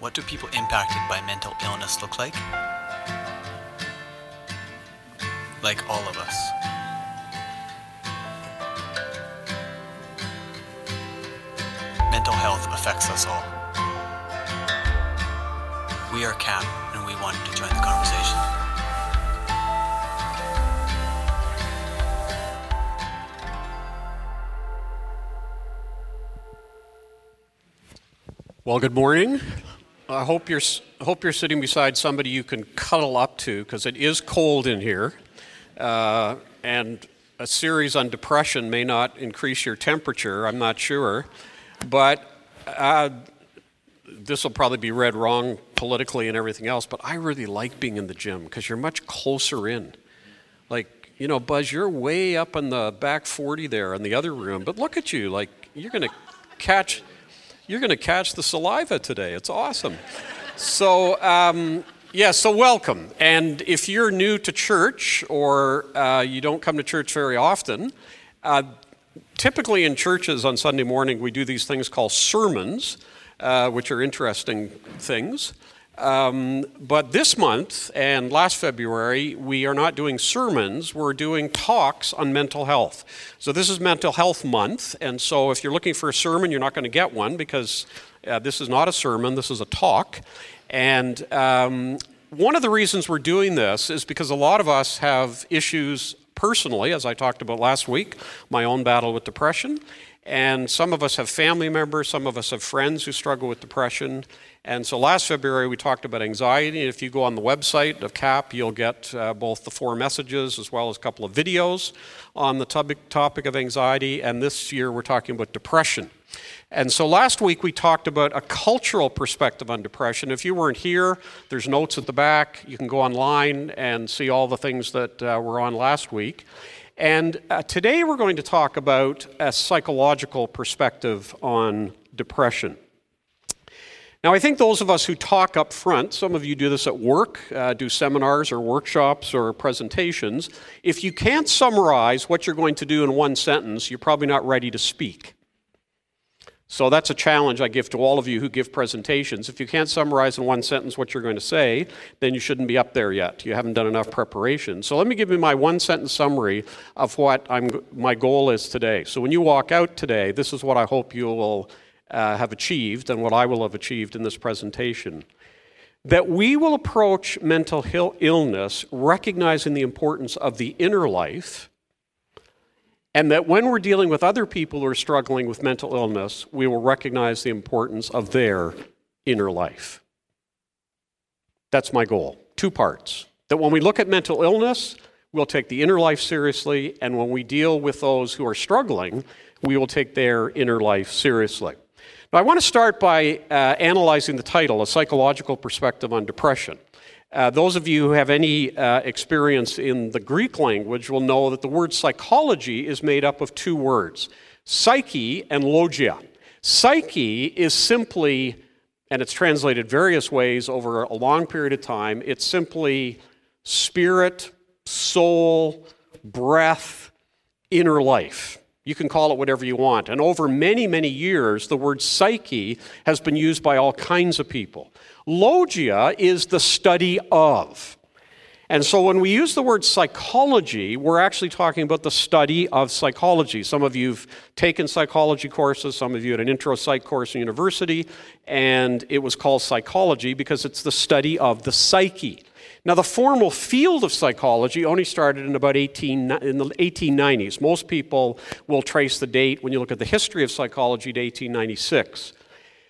What do people impacted by mental illness look like? Like all of us. Mental health affects us all. We are CAP and we wanted to join the conversation. Well, good morning. I hope you're, hope you're sitting beside somebody you can cuddle up to because it is cold in here. Uh, and a series on depression may not increase your temperature, I'm not sure. But uh, this will probably be read wrong politically and everything else, but I really like being in the gym because you're much closer in. Like, you know, Buzz, you're way up in the back 40 there in the other room, but look at you. Like, you're going to catch you're going to catch the saliva today. It's awesome. So, um, yeah, so welcome. And if you're new to church or uh, you don't come to church very often, uh, typically in churches on Sunday morning, we do these things called sermons, uh, which are interesting things. Um, but this month and last February, we are not doing sermons, we're doing talks on mental health. So, this is Mental Health Month, and so if you're looking for a sermon, you're not going to get one because uh, this is not a sermon, this is a talk. And um, one of the reasons we're doing this is because a lot of us have issues personally, as I talked about last week, my own battle with depression. And some of us have family members, some of us have friends who struggle with depression. And so last February we talked about anxiety. And if you go on the website of CAP, you'll get uh, both the four messages as well as a couple of videos on the topic, of anxiety. And this year we're talking about depression. And so last week we talked about a cultural perspective on depression. If you weren't here, there's notes at the back. You can go online and see all the things that uh, were on last week. And uh, today we're going to talk about a psychological perspective on depression. Now, I think those of us who talk up front, some of you do this at work, uh, do seminars or workshops or presentations. If you can't summarize what you're going to do in one sentence, you're probably not ready to speak. So that's a challenge I give to all of you who give presentations. If you can't summarize in one sentence what you're going to say, then you shouldn't be up there yet. You haven't done enough preparation. So let me give you my one sentence summary of what I'm, my goal is today. So when you walk out today, this is what I hope you will uh, have achieved and what I will have achieved in this presentation. That we will approach mental illness recognizing the importance of the inner life, and that when we're dealing with other people who are struggling with mental illness, we will recognize the importance of their inner life. That's my goal. Two parts. That when we look at mental illness, we'll take the inner life seriously, and when we deal with those who are struggling, we will take their inner life seriously. Now, I want to start by uh, analyzing the title, A Psychological Perspective on Depression. Uh, those of you who have any uh, experience in the Greek language will know that the word psychology is made up of two words psyche and logia. Psyche is simply, and it's translated various ways over a long period of time, it's simply spirit, soul, breath, inner life. You can call it whatever you want. And over many, many years, the word psyche has been used by all kinds of people. Logia is the study of. And so when we use the word psychology, we're actually talking about the study of psychology. Some of you have taken psychology courses, some of you had an intro psych course in university, and it was called psychology because it's the study of the psyche. Now, the formal field of psychology only started in about 18, in the 1890s. Most people will trace the date when you look at the history of psychology to 1896.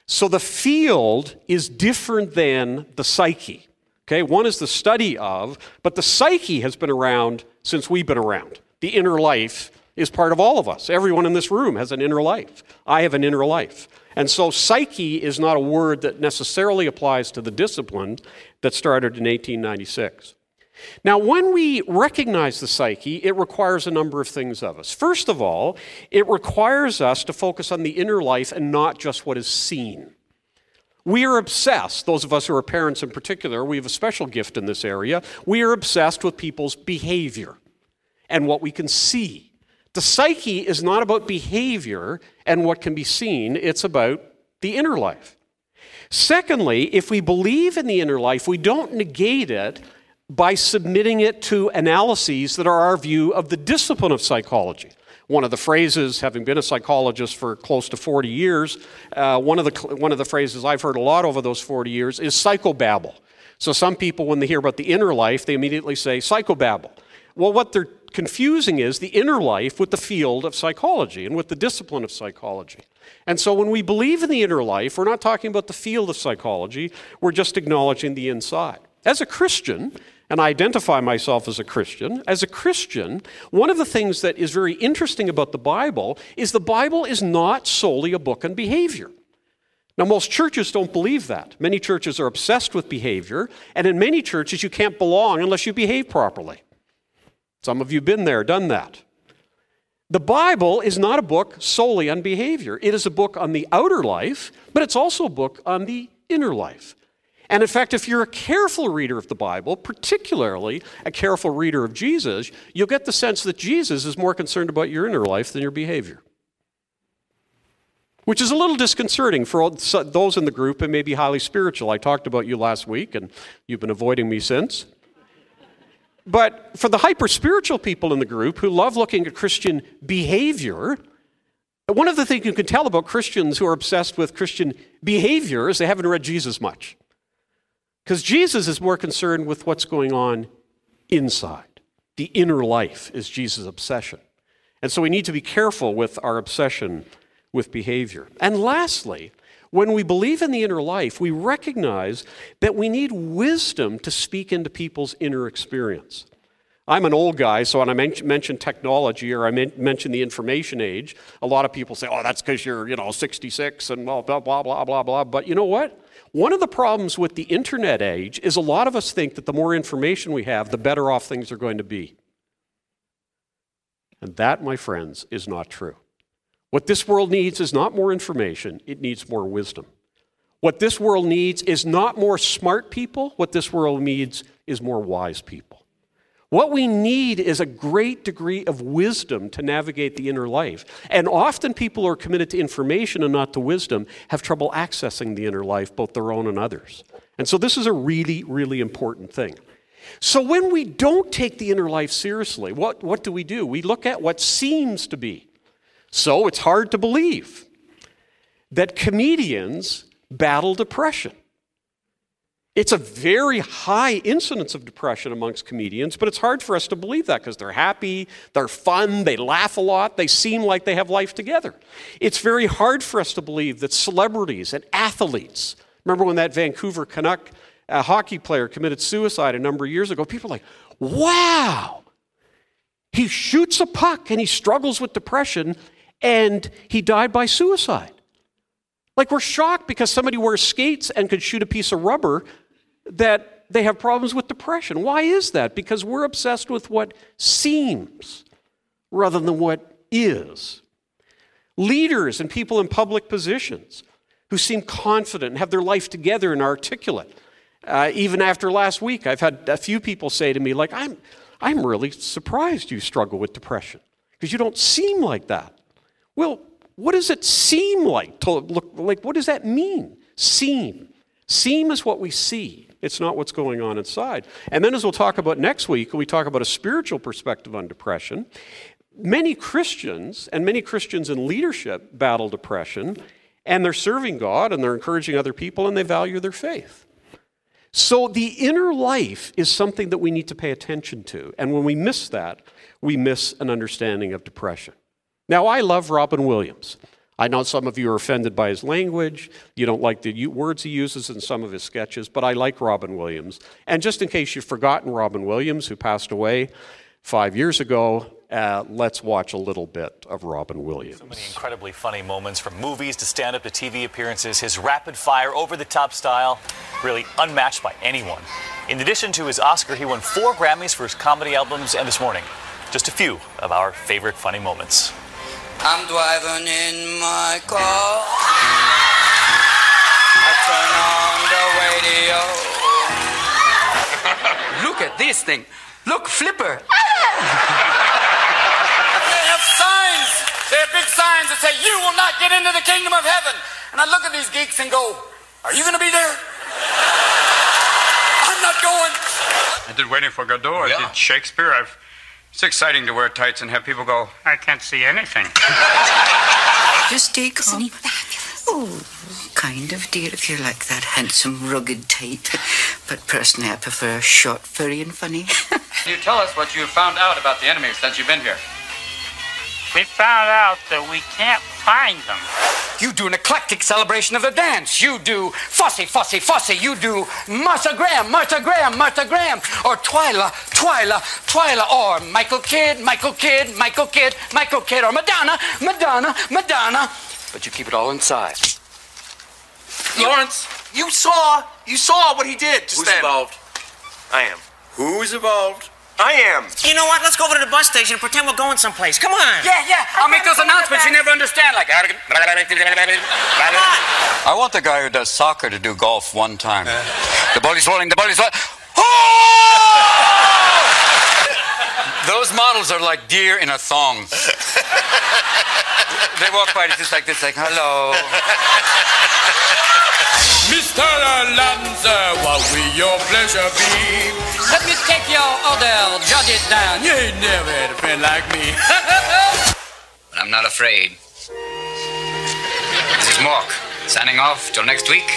So the field is different than the psyche. Okay, one is the study of, but the psyche has been around since we've been around. The inner life is part of all of us. Everyone in this room has an inner life. I have an inner life. And so, psyche is not a word that necessarily applies to the discipline that started in 1896. Now, when we recognize the psyche, it requires a number of things of us. First of all, it requires us to focus on the inner life and not just what is seen. We are obsessed, those of us who are parents in particular, we have a special gift in this area. We are obsessed with people's behavior and what we can see. The psyche is not about behavior and what can be seen, it's about the inner life. Secondly, if we believe in the inner life, we don't negate it by submitting it to analyses that are our view of the discipline of psychology. One of the phrases, having been a psychologist for close to 40 years, uh, one, of the, one of the phrases I've heard a lot over those 40 years is psychobabble. So some people, when they hear about the inner life, they immediately say psychobabble. Well, what they're confusing is the inner life with the field of psychology and with the discipline of psychology. And so when we believe in the inner life, we're not talking about the field of psychology, we're just acknowledging the inside. As a Christian, and I identify myself as a Christian, as a Christian, one of the things that is very interesting about the Bible is the Bible is not solely a book on behavior. Now, most churches don't believe that. Many churches are obsessed with behavior, and in many churches, you can't belong unless you behave properly. Some of you have been there, done that. The Bible is not a book solely on behavior. It is a book on the outer life, but it's also a book on the inner life. And in fact, if you're a careful reader of the Bible, particularly a careful reader of Jesus, you'll get the sense that Jesus is more concerned about your inner life than your behavior. Which is a little disconcerting for those in the group and maybe highly spiritual. I talked about you last week, and you've been avoiding me since. But for the hyper spiritual people in the group who love looking at Christian behavior, one of the things you can tell about Christians who are obsessed with Christian behavior is they haven't read Jesus much. Because Jesus is more concerned with what's going on inside. The inner life is Jesus' obsession. And so we need to be careful with our obsession with behavior. And lastly, when we believe in the inner life, we recognize that we need wisdom to speak into people's inner experience. I'm an old guy, so when I mention technology or I mention the information age, a lot of people say, oh, that's because you're, you know, 66 and blah, blah, blah, blah, blah, blah. But you know what? One of the problems with the internet age is a lot of us think that the more information we have, the better off things are going to be. And that, my friends, is not true. What this world needs is not more information, it needs more wisdom. What this world needs is not more smart people, what this world needs is more wise people. What we need is a great degree of wisdom to navigate the inner life. And often people who are committed to information and not to wisdom have trouble accessing the inner life, both their own and others. And so this is a really, really important thing. So when we don't take the inner life seriously, what, what do we do? We look at what seems to be. So it's hard to believe that comedians battle depression. It's a very high incidence of depression amongst comedians, but it's hard for us to believe that because they're happy, they're fun, they laugh a lot, they seem like they have life together. It's very hard for us to believe that celebrities and athletes, remember when that Vancouver Canuck uh, hockey player committed suicide a number of years ago? People are like, wow, he shoots a puck and he struggles with depression and he died by suicide. Like, we're shocked because somebody wears skates and could shoot a piece of rubber that they have problems with depression. Why is that? Because we're obsessed with what seems rather than what is. Leaders and people in public positions who seem confident and have their life together and articulate. Uh, even after last week, I've had a few people say to me, like, I'm, I'm really surprised you struggle with depression because you don't seem like that. Well, what does it seem like to look like? What does that mean? Seem. Seem is what we see. It's not what's going on inside. And then, as we'll talk about next week, we talk about a spiritual perspective on depression, many Christians and many Christians in leadership battle depression, and they're serving God and they're encouraging other people and they value their faith. So, the inner life is something that we need to pay attention to. And when we miss that, we miss an understanding of depression. Now, I love Robin Williams. I know some of you are offended by his language. You don't like the words he uses in some of his sketches, but I like Robin Williams. And just in case you've forgotten Robin Williams, who passed away five years ago, uh, let's watch a little bit of Robin Williams. So many incredibly funny moments from movies to stand up to TV appearances. His rapid fire, over the top style, really unmatched by anyone. In addition to his Oscar, he won four Grammys for his comedy albums, and this morning, just a few of our favorite funny moments. I'm driving in my car. I turn on the radio. Look at this thing. Look, Flipper. they have signs. They have big signs that say, You will not get into the kingdom of heaven. And I look at these geeks and go, Are you going to be there? I'm not going. I did Waiting for Godot. I did Shakespeare. I've, it's exciting to wear tights and have people go, I can't see anything. Just stay calm. Oh, kind of, dear, if you're like that handsome, rugged type. But personally, I prefer short, furry, and funny. Can you tell us what you've found out about the enemy since you've been here? We found out that we can't find them. You do an eclectic celebration of the dance. You do fussy, fussy, fussy. You do Martha Graham, Martha Graham, Martha Graham. Or Twyla, Twyla, Twyla. Or Michael Kidd, Michael Kidd, Michael Kidd, Michael Kidd. Or Madonna, Madonna, Madonna. But you keep it all inside. Lawrence, you saw you saw what he did just Who's then. involved? I am. Who's involved? I am. You know what? Let's go over to the bus station and pretend we're going someplace. Come on. Yeah, yeah. I'll make those announcements you never understand. Like. I want the guy who does soccer to do golf one time. Uh. The ball is rolling, the ball is rolling. Those models are like deer in a thong. they walk by, it's just like this, like, hello. Mr. Lanza, what will your pleasure be? Let me take your order, jot it down. You ain't never had a friend like me. But I'm not afraid. This is Mork, signing off till next week.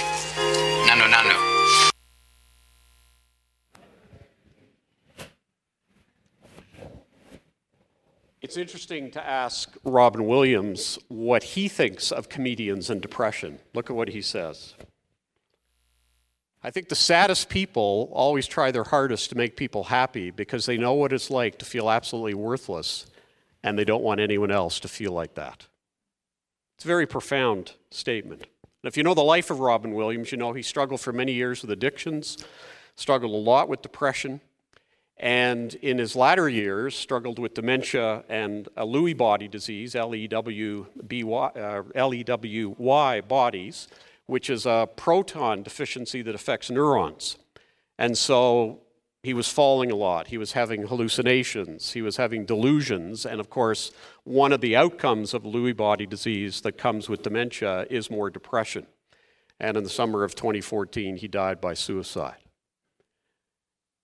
Nanu Nanu. It's interesting to ask Robin Williams what he thinks of comedians and depression. Look at what he says. I think the saddest people always try their hardest to make people happy because they know what it's like to feel absolutely worthless and they don't want anyone else to feel like that. It's a very profound statement. And if you know the life of Robin Williams, you know he struggled for many years with addictions, struggled a lot with depression, and in his latter years struggled with dementia and a Lewy body disease, L-E-W-B-Y, uh, L-E-W-Y bodies, which is a protein deficiency that affects neurons. And so he was falling a lot. He was having hallucinations. He was having delusions. And of course, one of the outcomes of Lewy body disease that comes with dementia is more depression. And in the summer of 2014, he died by suicide.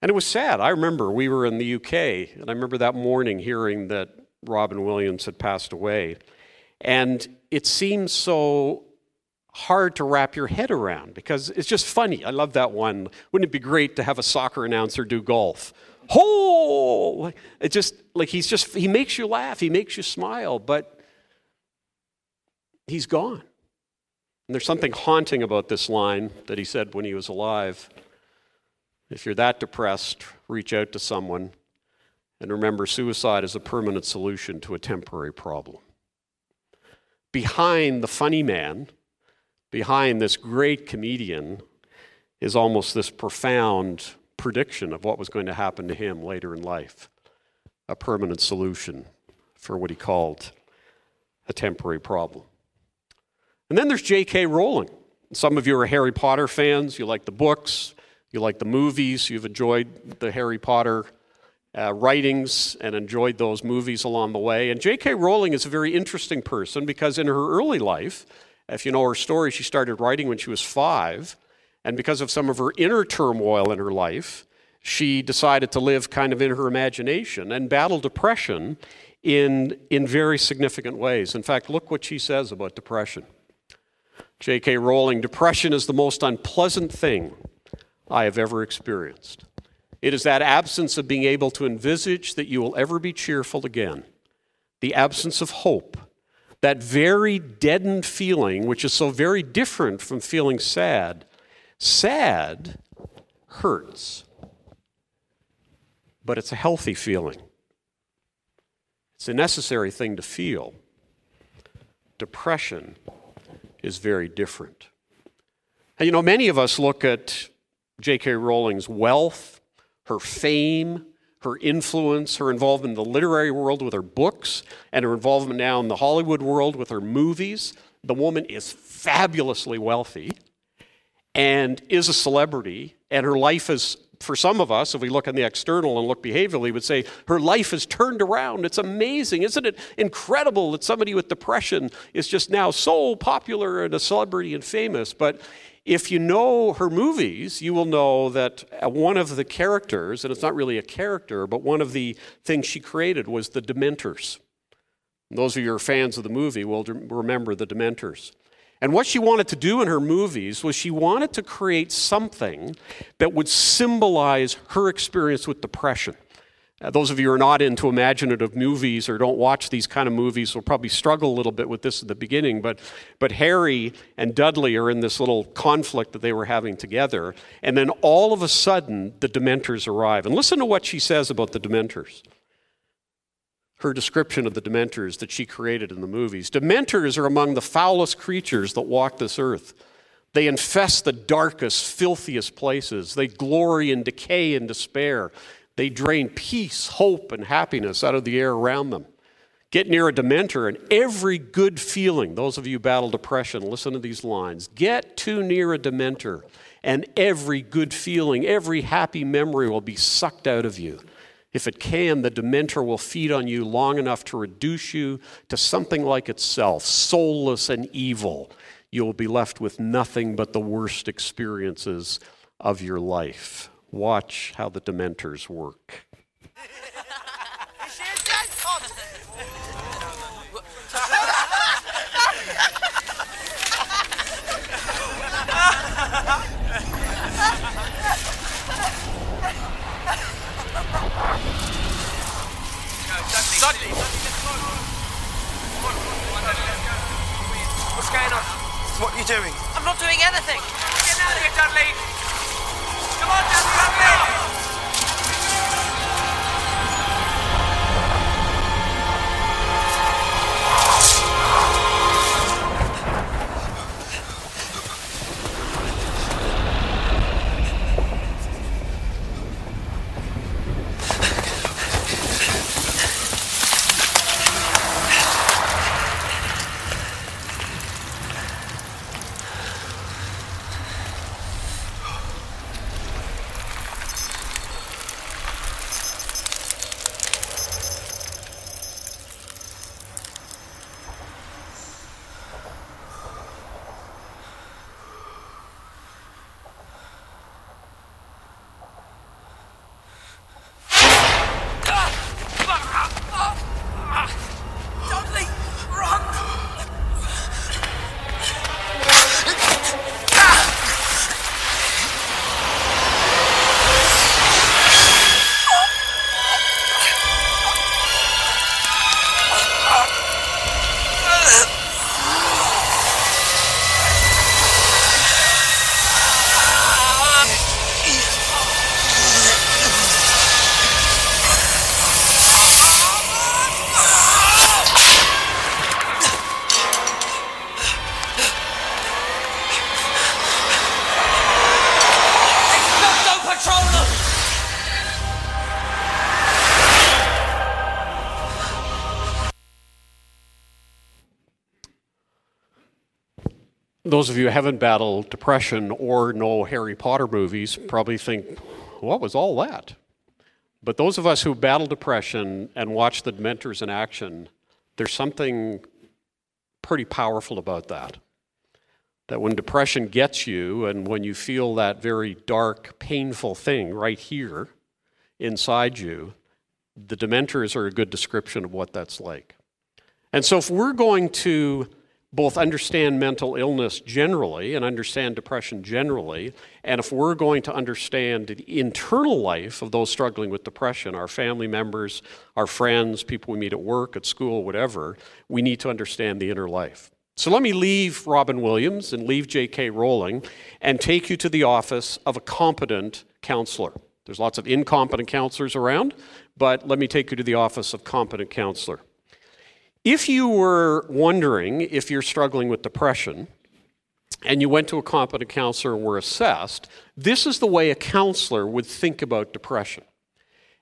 And it was sad. I remember we were in the UK, and I remember that morning hearing that Robin Williams had passed away. And it seemed so hard to wrap your head around because it's just funny. I love that one. Wouldn't it be great to have a soccer announcer do golf? Oh, it just like he's just he makes you laugh, he makes you smile, but he's gone. And there's something haunting about this line that he said when he was alive. If you're that depressed, reach out to someone and remember suicide is a permanent solution to a temporary problem. Behind the funny man, behind this great comedian, is almost this profound prediction of what was going to happen to him later in life a permanent solution for what he called a temporary problem. And then there's J.K. Rowling. Some of you are Harry Potter fans, you like the books, you like the movies, you've enjoyed the Harry Potter uh, writings and enjoyed those movies along the way. And J.K. Rowling is a very interesting person because in her early life, if you know her story, she started writing when she was five. And because of some of her inner turmoil in her life, she decided to live kind of in her imagination and battle depression in, in very significant ways. In fact, look what she says about depression. J.K. Rowling Depression is the most unpleasant thing I have ever experienced. It is that absence of being able to envisage that you will ever be cheerful again, the absence of hope, that very deadened feeling, which is so very different from feeling sad. Sad hurts, but it's a healthy feeling. It's a necessary thing to feel. Depression is very different. And you know, many of us look at J.K. Rowling's wealth, her fame, her influence, her involvement in the literary world with her books, and her involvement now in the Hollywood world with her movies. The woman is fabulously wealthy and is a celebrity, and her life is, for some of us, if we look on the external and look behaviorally, would say her life has turned around. It's amazing. Isn't it incredible that somebody with depression is just now so popular and a celebrity and famous? But if you know her movies, you will know that uh, one of the characters, and it's not really a character, but one of the things she created was the Dementors. And those of you who are fans of the movie will remember the Dementors. And what she wanted to do in her movies was she wanted to create something that would symbolize her experience with depression. Uh, those of you who are not into imaginative movies or don't watch these kind of movies will probably struggle a little bit with this at the beginning. But, but Harry and Dudley are in this little conflict that they were having together. And then all of a sudden, the Dementors arrive. And listen to what she says about the Dementors. Her description of the Dementors that she created in the movies. Dementors are among the foulest creatures that walk this earth. They infest the darkest, filthiest places. They glory in decay and despair. They drain peace, hope, and happiness out of the air around them. Get near a dementor, and every good feeling, those of you who battle depression, listen to these lines. Get too near a dementor, and every good feeling, every happy memory will be sucked out of you. If it can, the dementor will feed on you long enough to reduce you to something like itself, soulless and evil. You will be left with nothing but the worst experiences of your life. Watch how the Dementors work. What's going on? What are you doing? I'm not doing anything. Get out of here, Dudley! Come on, those of you who haven't battled depression or know Harry Potter movies probably think, what was all that? But those of us who battle depression and watch the Dementors in action, there's something pretty powerful about that. That when depression gets you and when you feel that very dark, painful thing right here inside you, the Dementors are a good description of what that's like. And so if we're going to both understand mental illness generally and understand depression generally, and if we're going to understand the internal life of those struggling with depression, our family members, our friends, people we meet at work, at school, whatever, we need to understand the inner life. So let me leave Robin Williams and leave J.K. Rowling and take you to the office of a competent counselor. There's lots of incompetent counselors around, but let me take you to the office of competent counselor. If you were wondering if you're struggling with depression and you went to a competent counselor and were assessed, this is the way a counselor would think about depression.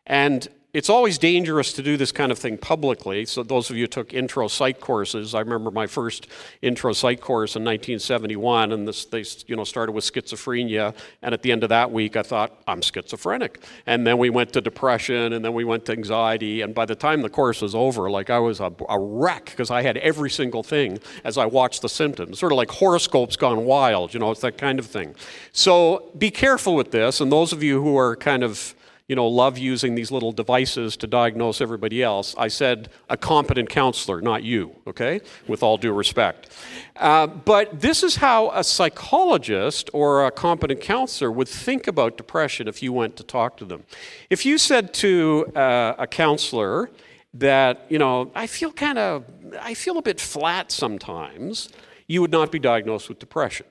And it's always dangerous to do this kind of thing publicly. So, those of you who took intro psych courses, I remember my first intro psych course in 1971, and this, they you know, started with schizophrenia. And at the end of that week, I thought, I'm schizophrenic. And then we went to depression, and then we went to anxiety. And by the time the course was over, like I was a, a wreck because I had every single thing as I watched the symptoms, sort of like horoscopes gone wild, you know, it's that kind of thing. So, be careful with this. And those of you who are kind of you know, love using these little devices to diagnose everybody else. I said a competent counselor, not you, okay, with all due respect. Uh, but this is how a psychologist or a competent counselor would think about depression if you went to talk to them. If you said to uh, a counselor that, you know, I feel kind of, I feel a bit flat sometimes, you would not be diagnosed with depression.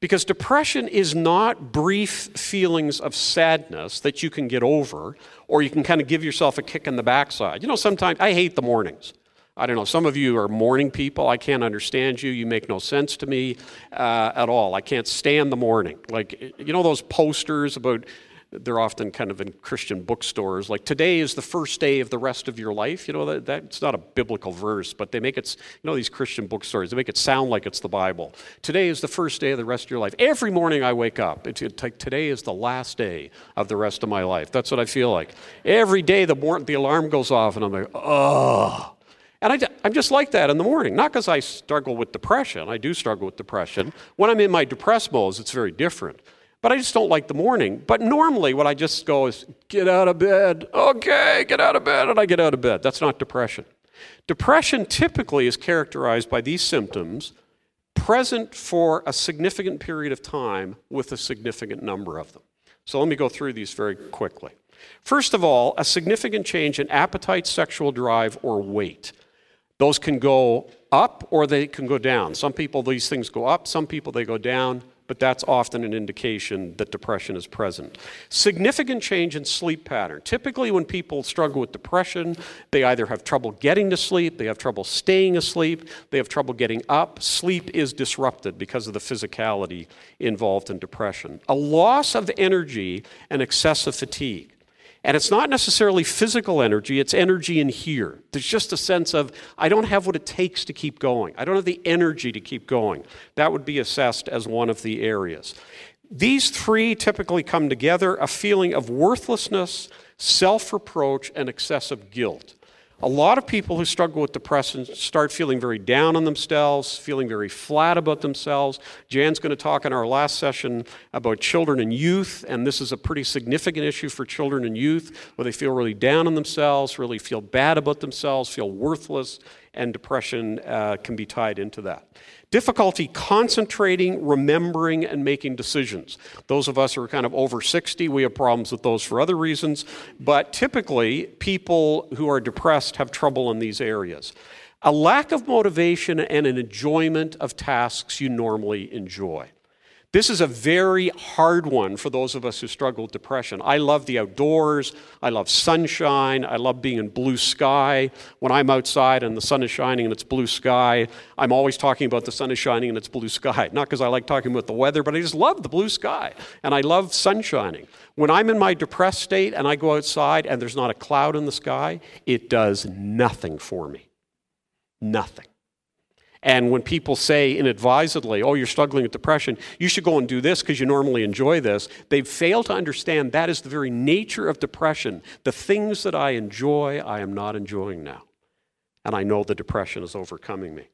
Because depression is not brief feelings of sadness that you can get over, or you can kind of give yourself a kick in the backside. You know, sometimes I hate the mornings. I don't know, some of you are morning people. I can't understand you. You make no sense to me uh, at all. I can't stand the morning. Like, you know, those posters about they're often kind of in Christian bookstores. Like today is the first day of the rest of your life. You know that that's not a biblical verse, but they make it. You know these Christian bookstores. They make it sound like it's the Bible. Today is the first day of the rest of your life. Every morning I wake up. It's, like today is the last day of the rest of my life. That's what I feel like. Every day the mor- the alarm goes off and I'm like, oh. And I, am just like that in the morning. Not because I struggle with depression. I do struggle with depression. When I'm in my depressed modes, it's very different. But I just don't like the morning. But normally, what I just go is, get out of bed. Okay, get out of bed. And I get out of bed. That's not depression. Depression typically is characterized by these symptoms present for a significant period of time with a significant number of them. So let me go through these very quickly. First of all, a significant change in appetite, sexual drive, or weight. Those can go up or they can go down. Some people, these things go up, some people, they go down but that's often an indication that depression is present. Significant change in sleep pattern. Typically, when people struggle with depression, they either have trouble getting to sleep, they have trouble staying asleep, they have trouble getting up. Sleep is disrupted because of the physicality involved in depression. A loss of energy and excessive fatigue. And it's not necessarily physical energy, it's energy in here. There's just a sense of, I don't have what it takes to keep going. I don't have the energy to keep going. That would be assessed as one of the areas. These three typically come together a feeling of worthlessness, self reproach, and excessive guilt. A lot of people who struggle with depression start feeling very down on themselves, feeling very flat about themselves. Jan's going to talk in our last session about children and youth, and this is a pretty significant issue for children and youth where they feel really down on themselves, really feel bad about themselves, feel worthless, and depression uh, can be tied into that. Difficulty concentrating, remembering, and making decisions. Those of us who are kind of over 60, we have problems with those for other reasons, but typically, people who are depressed have trouble in these areas. A lack of motivation and an enjoyment of tasks you normally enjoy. This is a very hard one for those of us who struggle with depression. I love the outdoors. I love sunshine. I love being in blue sky. When I'm outside and the sun is shining and it's blue sky, I'm always talking about the sun is shining and it's blue sky. Not because I like talking about the weather, but I just love the blue sky and I love sun shining. When I'm in my depressed state and I go outside and there's not a cloud in the sky, it does nothing for me. Nothing. And when people say inadvisedly, oh, you're struggling with depression, you should go and do this because you normally enjoy this, they fail to understand that is the very nature of depression. The things that I enjoy, I am not enjoying now. And I know the depression is overcoming me.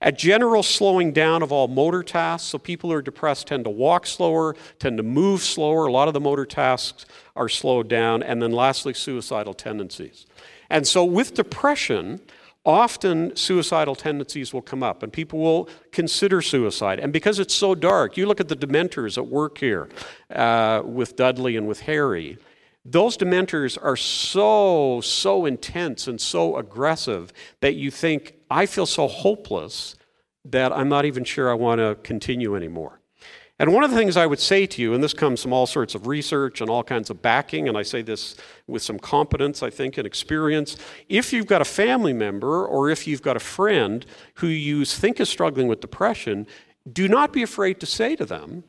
A general slowing down of all motor tasks. So people who are depressed tend to walk slower, tend to move slower. A lot of the motor tasks are slowed down. And then lastly, suicidal tendencies. And so with depression, often suicidal tendencies will come up and people will consider suicide. And because it's so dark, you look at the dementors at work here uh, with Dudley and with Harry. Those dementors are so, so intense and so aggressive that you think, I feel so hopeless that I'm not even sure I want to continue anymore. And one of the things I would say to you, and this comes from all sorts of research and all kinds of backing, and I say this with some competence, I think, and experience. If you've got a family member or if you've got a friend who you think is struggling with depression, do not be afraid to say to them,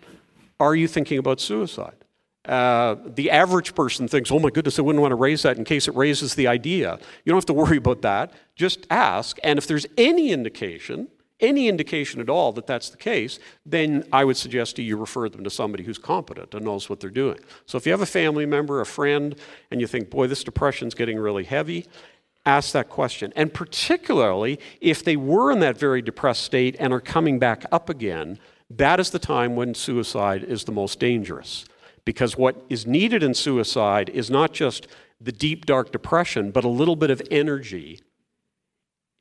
Are you thinking about suicide? Uh, the average person thinks, oh my goodness, I wouldn't want to raise that in case it raises the idea. You don't have to worry about that. Just ask. And if there's any indication, any indication at all that that's the case, then I would suggest to you refer them to somebody who's competent and knows what they're doing. So if you have a family member, a friend, and you think, boy, this depression's getting really heavy, ask that question. And particularly if they were in that very depressed state and are coming back up again, that is the time when suicide is the most dangerous. Because what is needed in suicide is not just the deep, dark depression, but a little bit of energy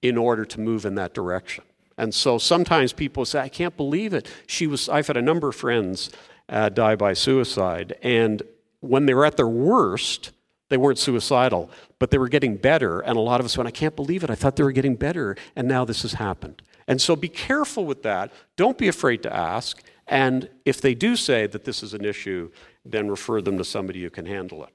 in order to move in that direction. And so sometimes people say, I can't believe it. She was, I've had a number of friends uh, die by suicide. And when they were at their worst, they weren't suicidal, but they were getting better. And a lot of us went, I can't believe it. I thought they were getting better. And now this has happened. And so be careful with that. Don't be afraid to ask. And if they do say that this is an issue, then refer them to somebody who can handle it.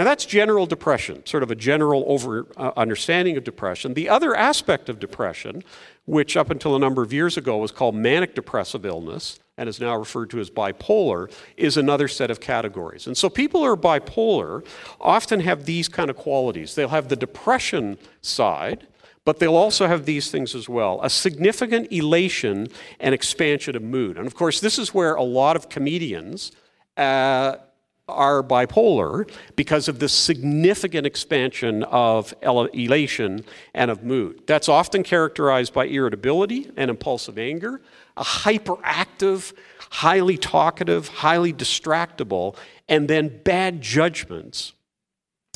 Now, that's general depression, sort of a general over uh, understanding of depression. The other aspect of depression, which up until a number of years ago was called manic depressive illness and is now referred to as bipolar, is another set of categories. And so people who are bipolar often have these kind of qualities. They'll have the depression side, but they'll also have these things as well a significant elation and expansion of mood. And of course, this is where a lot of comedians. Uh, are bipolar because of the significant expansion of elation and of mood. That's often characterized by irritability and impulsive anger, a hyperactive, highly talkative, highly distractible, and then bad judgments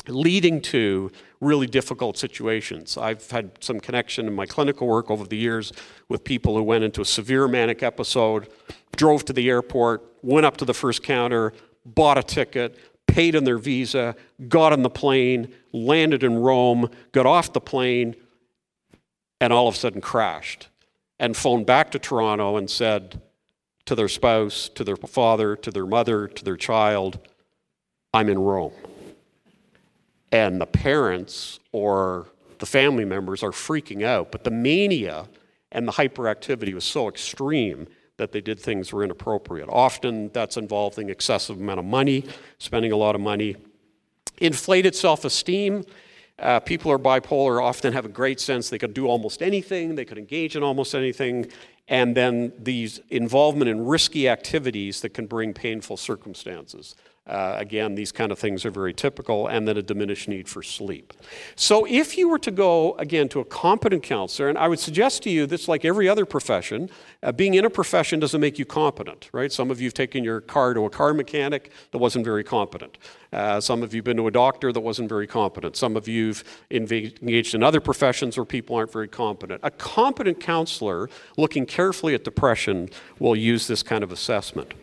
leading to really difficult situations. I've had some connection in my clinical work over the years with people who went into a severe manic episode, drove to the airport, went up to the first counter, bought a ticket, paid on their visa, got on the plane, landed in Rome, got off the plane, and all of a sudden crashed and phoned back to Toronto and said to their spouse, to their father, to their mother, to their child, I'm in Rome. And the parents or the family members are freaking out, but the mania and the hyperactivity was so extreme that they did things were inappropriate. Often that's involving excessive amount of money, spending a lot of money. Inflated self-esteem. Uh, people who are bipolar often have a great sense they could do almost anything, they could engage in almost anything, and then these involvement in risky activities that can bring painful circumstances. Uh, again, these kind of things are very typical, and then a diminished need for sleep. So, if you were to go again to a competent counselor, and I would suggest to you this, like every other profession, uh, being in a profession doesn't make you competent, right? Some of you have taken your car to a car mechanic that wasn't very competent. Uh, some of you have been to a doctor that wasn't very competent. Some of you've engaged in other professions where people aren't very competent. A competent counselor looking carefully at depression will use this kind of assessment.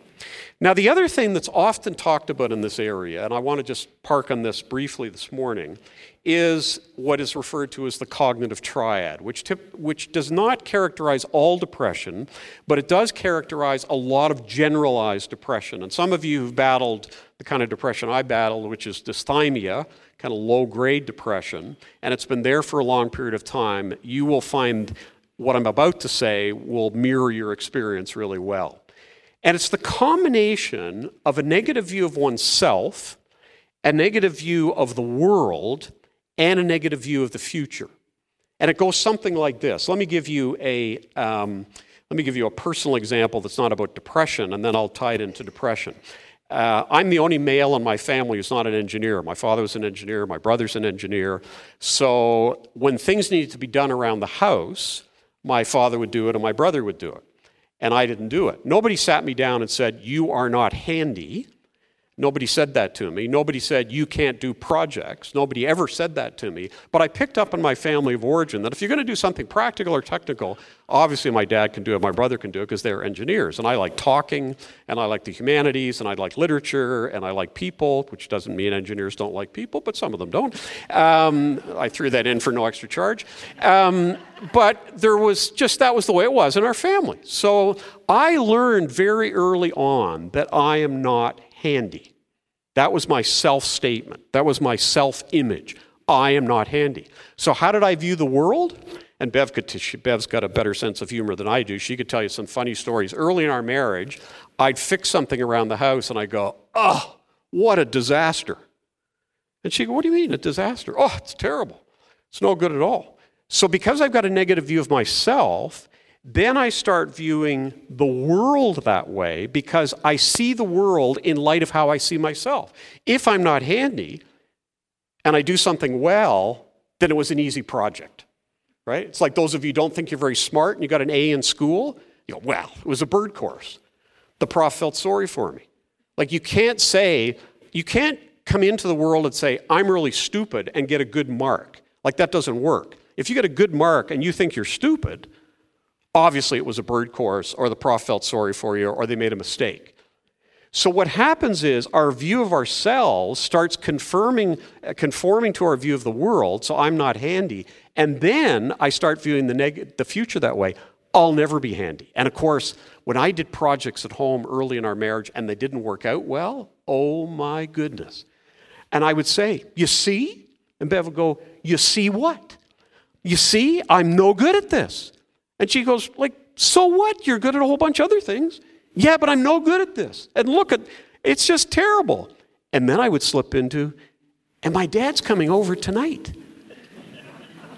Now, the other thing that's often talked about in this area, and I want to just park on this briefly this morning, is what is referred to as the cognitive triad, which, tip, which does not characterize all depression, but it does characterize a lot of generalized depression. And some of you have battled the kind of depression I battled, which is dysthymia, kind of low grade depression, and it's been there for a long period of time. You will find what I'm about to say will mirror your experience really well. And it's the combination of a negative view of oneself, a negative view of the world, and a negative view of the future. And it goes something like this. Let me give you a, um, let me give you a personal example that's not about depression, and then I'll tie it into depression. Uh, I'm the only male in my family who's not an engineer. My father was an engineer, my brother's an engineer. So when things needed to be done around the house, my father would do it and my brother would do it and I didn't do it. Nobody sat me down and said, You are not handy. Nobody said that to me. Nobody said, You can't do projects. Nobody ever said that to me. But I picked up in my family of origin that if you're going to do something practical or technical, obviously my dad can do it, my brother can do it because they're engineers. And I like talking, and I like the humanities, and I like literature, and I like people, which doesn't mean engineers don't like people, but some of them don't. Um, I threw that in for no extra charge. Um, but there was just that was the way it was in our family. So I learned very early on that I am not handy. That was my self statement. That was my self image. I am not handy. So, how did I view the world? And Bev could, t- Bev's got a better sense of humor than I do. She could tell you some funny stories. Early in our marriage, I'd fix something around the house and I'd go, oh, What a disaster. And she'd go, What do you mean, a disaster? Oh, it's terrible. It's no good at all. So, because I've got a negative view of myself, then I start viewing the world that way because I see the world in light of how I see myself. If I'm not handy and I do something well, then it was an easy project, right? It's like those of you who don't think you're very smart and you got an A in school, you go, well, it was a bird course. The prof felt sorry for me. Like you can't say, you can't come into the world and say, I'm really stupid and get a good mark. Like that doesn't work. If you get a good mark and you think you're stupid, obviously it was a bird course or the prof felt sorry for you or they made a mistake. So what happens is our view of ourselves starts confirming, conforming to our view of the world. So I'm not handy, and then I start viewing the neg- the future that way. I'll never be handy. And of course, when I did projects at home early in our marriage and they didn't work out well, oh my goodness. And I would say, You see? And Bev would go, You see what? You see, I'm no good at this. And she goes, like, so what? You're good at a whole bunch of other things. Yeah, but I'm no good at this. And look at it's just terrible. And then I would slip into, and my dad's coming over tonight.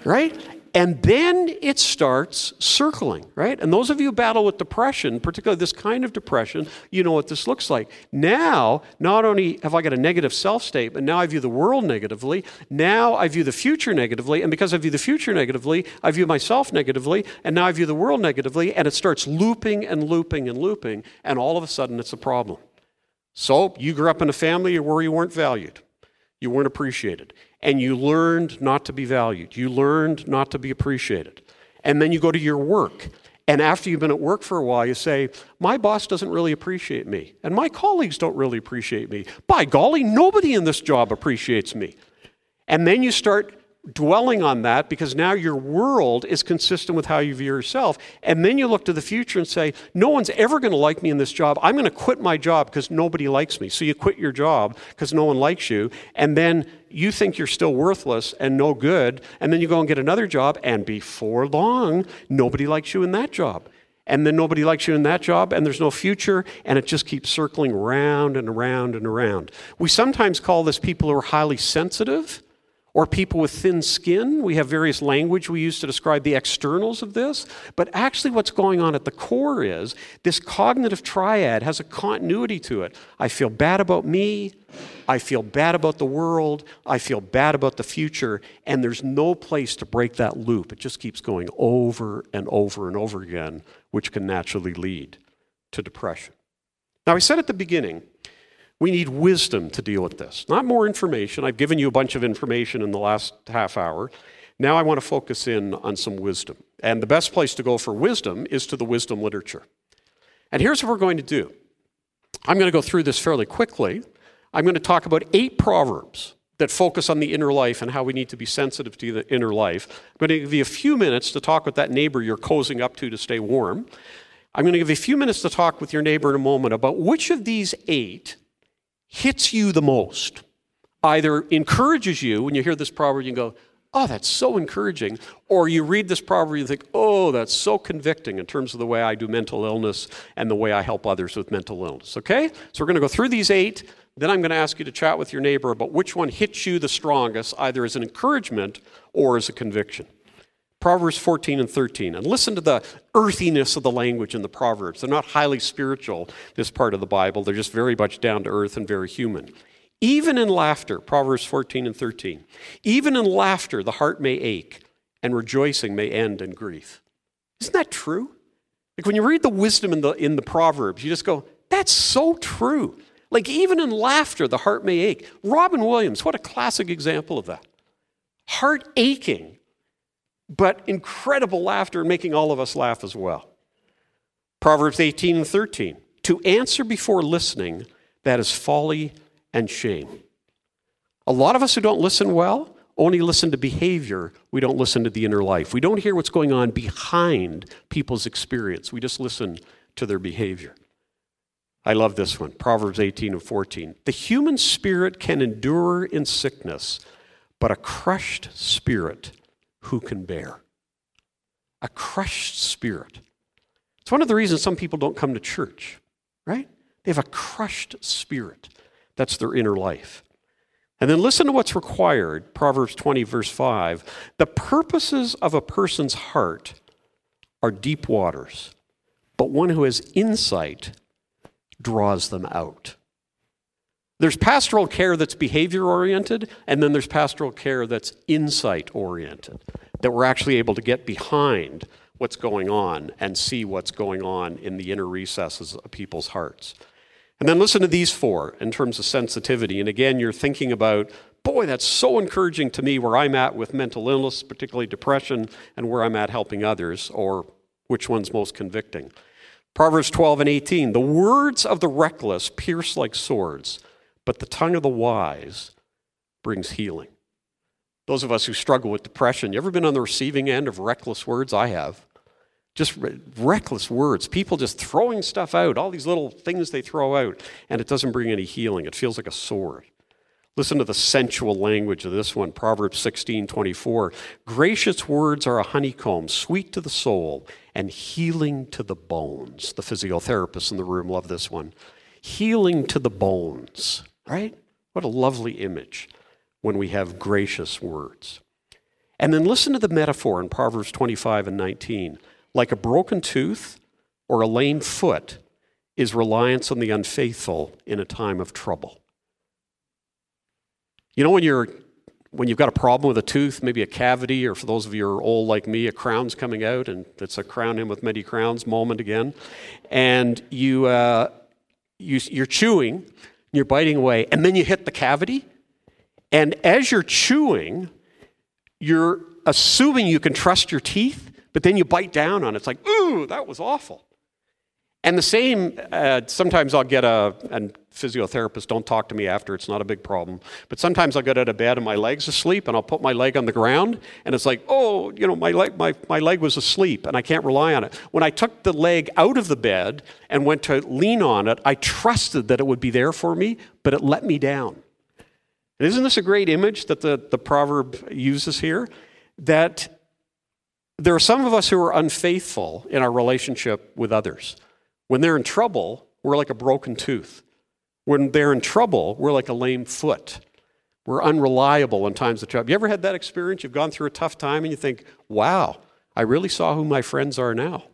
Right? And then it starts circling, right? And those of you who battle with depression, particularly this kind of depression, you know what this looks like. Now, not only have I got a negative self statement, now I view the world negatively, now I view the future negatively, and because I view the future negatively, I view myself negatively, and now I view the world negatively, and it starts looping and looping and looping, and all of a sudden it's a problem. So, you grew up in a family where you weren't valued, you weren't appreciated and you learned not to be valued. You learned not to be appreciated. And then you go to your work. And after you've been at work for a while, you say, My boss doesn't really appreciate me. And my colleagues don't really appreciate me. By golly, nobody in this job appreciates me. And then you start dwelling on that because now your world is consistent with how you view yourself. And then you look to the future and say, No one's ever going to like me in this job. I'm going to quit my job because nobody likes me. So you quit your job because no one likes you. And then you think you're still worthless and no good. And then you go and get another job. And before long, nobody likes you in that job. And then nobody likes you in that job, and there's no future, and it just keeps circling around and around and around. We sometimes call this people who are highly sensitive or people with thin skin. We have various language we use to describe the externals of this. But actually, what's going on at the core is this cognitive triad has a continuity to it. I feel bad about me. I feel bad about the world. I feel bad about the future. And there's no place to break that loop. It just keeps going over and over and over again, which can naturally lead to depression. Now, I said at the beginning, we need wisdom to deal with this, not more information. I've given you a bunch of information in the last half hour. Now I want to focus in on some wisdom. And the best place to go for wisdom is to the wisdom literature. And here's what we're going to do I'm going to go through this fairly quickly. I'm going to talk about eight proverbs that focus on the inner life and how we need to be sensitive to the inner life. I'm going to give you a few minutes to talk with that neighbor you're cozying up to to stay warm. I'm going to give you a few minutes to talk with your neighbor in a moment about which of these eight hits you the most, either encourages you when you hear this proverb, you go, oh, that's so encouraging, or you read this proverb, you think, oh, that's so convicting in terms of the way I do mental illness and the way I help others with mental illness. Okay? So we're going to go through these eight. Then I'm going to ask you to chat with your neighbor about which one hits you the strongest, either as an encouragement or as a conviction. Proverbs 14 and 13. And listen to the earthiness of the language in the Proverbs. They're not highly spiritual, this part of the Bible. They're just very much down to earth and very human. Even in laughter, Proverbs 14 and 13, even in laughter, the heart may ache, and rejoicing may end in grief. Isn't that true? Like when you read the wisdom in the, in the Proverbs, you just go, that's so true. Like even in laughter, the heart may ache. Robin Williams, what a classic example of that. Heart aching but incredible laughter and making all of us laugh as well. Proverbs 18 and 13. To answer before listening, that is folly and shame. A lot of us who don't listen well only listen to behavior. We don't listen to the inner life. We don't hear what's going on behind people's experience. We just listen to their behavior. I love this one Proverbs 18 and 14. The human spirit can endure in sickness, but a crushed spirit who can bear. A crushed spirit. It's one of the reasons some people don't come to church, right? They have a crushed spirit. That's their inner life. And then listen to what's required Proverbs 20, verse 5. The purposes of a person's heart are deep waters, but one who has insight draws them out. There's pastoral care that's behavior oriented, and then there's pastoral care that's insight oriented, that we're actually able to get behind what's going on and see what's going on in the inner recesses of people's hearts. And then listen to these four in terms of sensitivity. And again, you're thinking about, boy, that's so encouraging to me where I'm at with mental illness, particularly depression, and where I'm at helping others, or which one's most convicting. Proverbs 12 and 18 The words of the reckless pierce like swords, but the tongue of the wise brings healing. Those of us who struggle with depression, you ever been on the receiving end of reckless words? I have. Just re- reckless words. People just throwing stuff out, all these little things they throw out, and it doesn't bring any healing. It feels like a sword. Listen to the sensual language of this one Proverbs 16 24. Gracious words are a honeycomb, sweet to the soul, and healing to the bones. The physiotherapists in the room love this one. Healing to the bones, right? What a lovely image when we have gracious words. And then listen to the metaphor in Proverbs 25 and 19. Like a broken tooth or a lame foot is reliance on the unfaithful in a time of trouble. You know, when you're when you've got a problem with a tooth, maybe a cavity, or for those of you who are old like me, a crown's coming out, and it's a Crown Him with Many Crowns moment again, and you, uh, you you're chewing, you're biting away, and then you hit the cavity, and as you're chewing, you're assuming you can trust your teeth, but then you bite down on it. It's like, ooh, that was awful. And the same, uh, sometimes I'll get a, and physiotherapists don't talk to me after, it's not a big problem. But sometimes I'll get out of bed and my leg's asleep and I'll put my leg on the ground and it's like, oh, you know, my leg, my, my leg was asleep and I can't rely on it. When I took the leg out of the bed and went to lean on it, I trusted that it would be there for me, but it let me down. And isn't this a great image that the, the proverb uses here? That there are some of us who are unfaithful in our relationship with others. When they're in trouble, we're like a broken tooth. When they're in trouble, we're like a lame foot. We're unreliable in times of trouble. You ever had that experience? You've gone through a tough time and you think, wow, I really saw who my friends are now.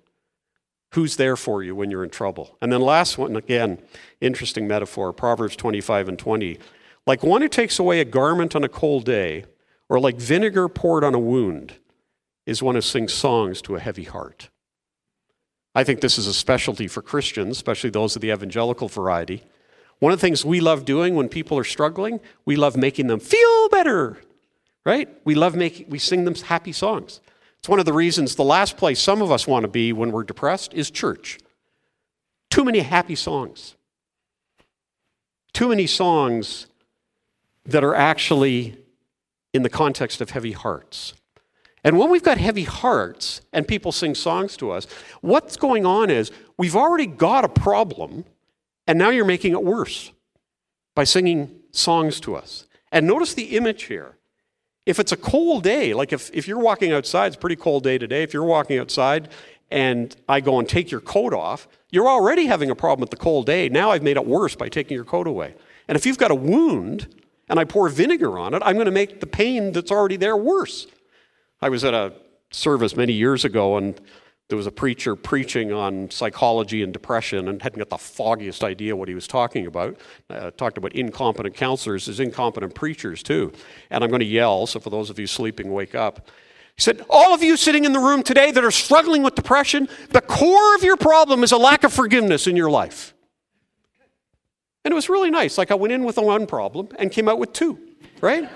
Who's there for you when you're in trouble? And then, last one, again, interesting metaphor Proverbs 25 and 20. Like one who takes away a garment on a cold day, or like vinegar poured on a wound, is one who sings songs to a heavy heart. I think this is a specialty for Christians, especially those of the evangelical variety. One of the things we love doing when people are struggling, we love making them feel better, right? We love making, we sing them happy songs. It's one of the reasons the last place some of us want to be when we're depressed is church. Too many happy songs. Too many songs that are actually in the context of heavy hearts. And when we've got heavy hearts and people sing songs to us, what's going on is we've already got a problem, and now you're making it worse by singing songs to us. And notice the image here. If it's a cold day, like if, if you're walking outside, it's a pretty cold day today. If you're walking outside and I go and take your coat off, you're already having a problem with the cold day. Now I've made it worse by taking your coat away. And if you've got a wound and I pour vinegar on it, I'm going to make the pain that's already there worse. I was at a service many years ago, and there was a preacher preaching on psychology and depression and hadn't got the foggiest idea what he was talking about. Uh, talked about incompetent counselors as incompetent preachers, too. And I'm going to yell, so for those of you sleeping, wake up. He said, All of you sitting in the room today that are struggling with depression, the core of your problem is a lack of forgiveness in your life. And it was really nice. Like I went in with one problem and came out with two, right?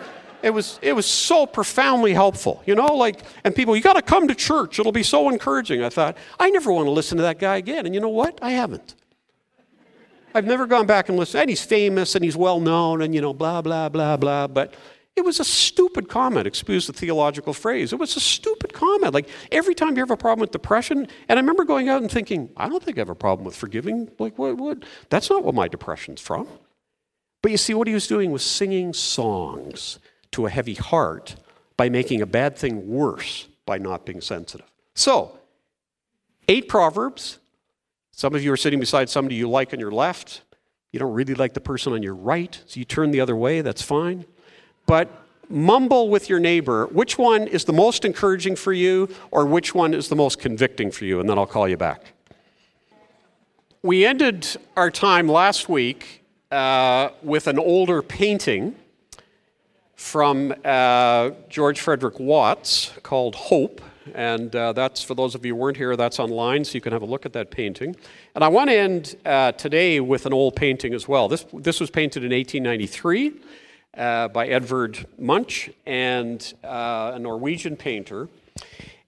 It was it was so profoundly helpful you know like and people you got to come to church. It'll be so encouraging i thought. I never want to listen to that guy again and you know what? I haven't. I've never gone back and listened. And he's famous and he's well known and you know blah blah blah blah but it was a stupid comment excuse the theological phrase it was a stupid comment. Like every time you have a problem with depression and i remember going out and thinking i don't think i have a problem with forgiving. Like what, what? That's not what my depression's from. But you see what he was doing was singing songs to a heavy heart by making a bad thing worse by not being sensitive. So, eight Proverbs. Some of you are sitting beside somebody you like on your left. You don't really like the person on your right, so you turn the other way, that's fine. But mumble with your neighbor which one is the most encouraging for you or which one is the most convicting for you, and then I'll call you back. We ended our time last week uh, with an older painting from uh, George Frederic Watts called Hope. And uh, that's, for those of you who weren't here, that's online, so you can have a look at that painting. And I want to end uh, today with an old painting as well. This, this was painted in 1893 uh, by Edvard Munch and uh, a Norwegian painter.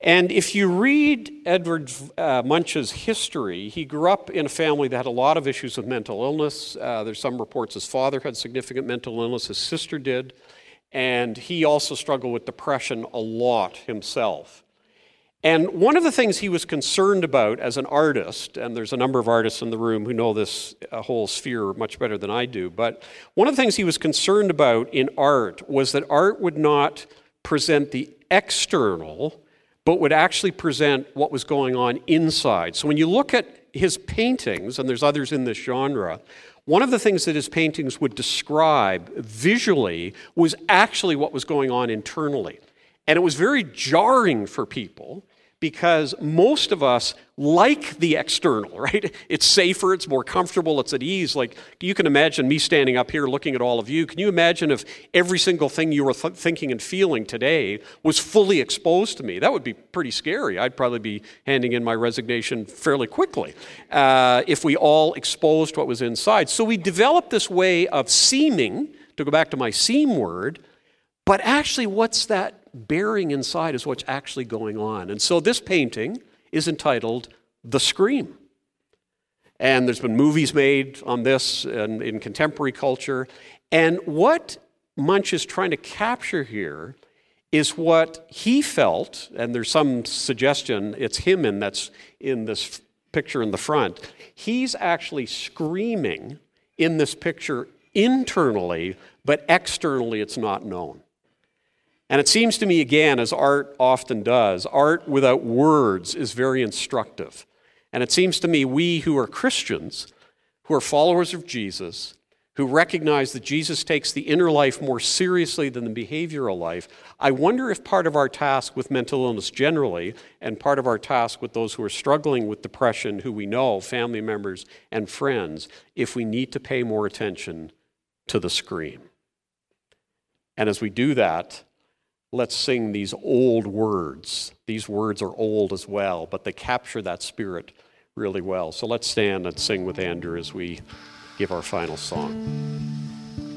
And if you read Edvard uh, Munch's history, he grew up in a family that had a lot of issues with mental illness. There's some reports his father had significant mental illness, his sister did, and he also struggled with depression a lot himself. And one of the things he was concerned about as an artist, and there's a number of artists in the room who know this uh, whole sphere much better than I do, but one of the things he was concerned about in art was that art would not present the external, but would actually present what was going on inside. So when you look at his paintings, and there's others in this genre, one of the things that his paintings would describe visually was actually what was going on internally. And it was very jarring for people because most of us like the external, right? It's safer, it's more comfortable, it's at ease. Like you can imagine me standing up here looking at all of you. Can you imagine if every single thing you were th- thinking and feeling today was fully exposed to me? That would be pretty scary. I'd probably be handing in my resignation fairly quickly uh, if we all exposed what was inside. So we developed this way of seeming, to go back to my seem word, but actually, what's that bearing inside is what's actually going on. And so this painting is entitled The Scream. And there's been movies made on this in, in contemporary culture. And what Munch is trying to capture here is what he felt, and there's some suggestion it's him in that's in this picture in the front. He's actually screaming in this picture internally, but externally it's not known. And it seems to me, again, as art often does, art without words is very instructive. And it seems to me, we who are Christians, who are followers of Jesus, who recognize that Jesus takes the inner life more seriously than the behavioral life, I wonder if part of our task with mental illness generally, and part of our task with those who are struggling with depression, who we know, family members and friends, if we need to pay more attention to the scream. And as we do that, let's sing these old words. These words are old as well, but they capture that spirit really well. So let's stand and sing with Andrew as we give our final song.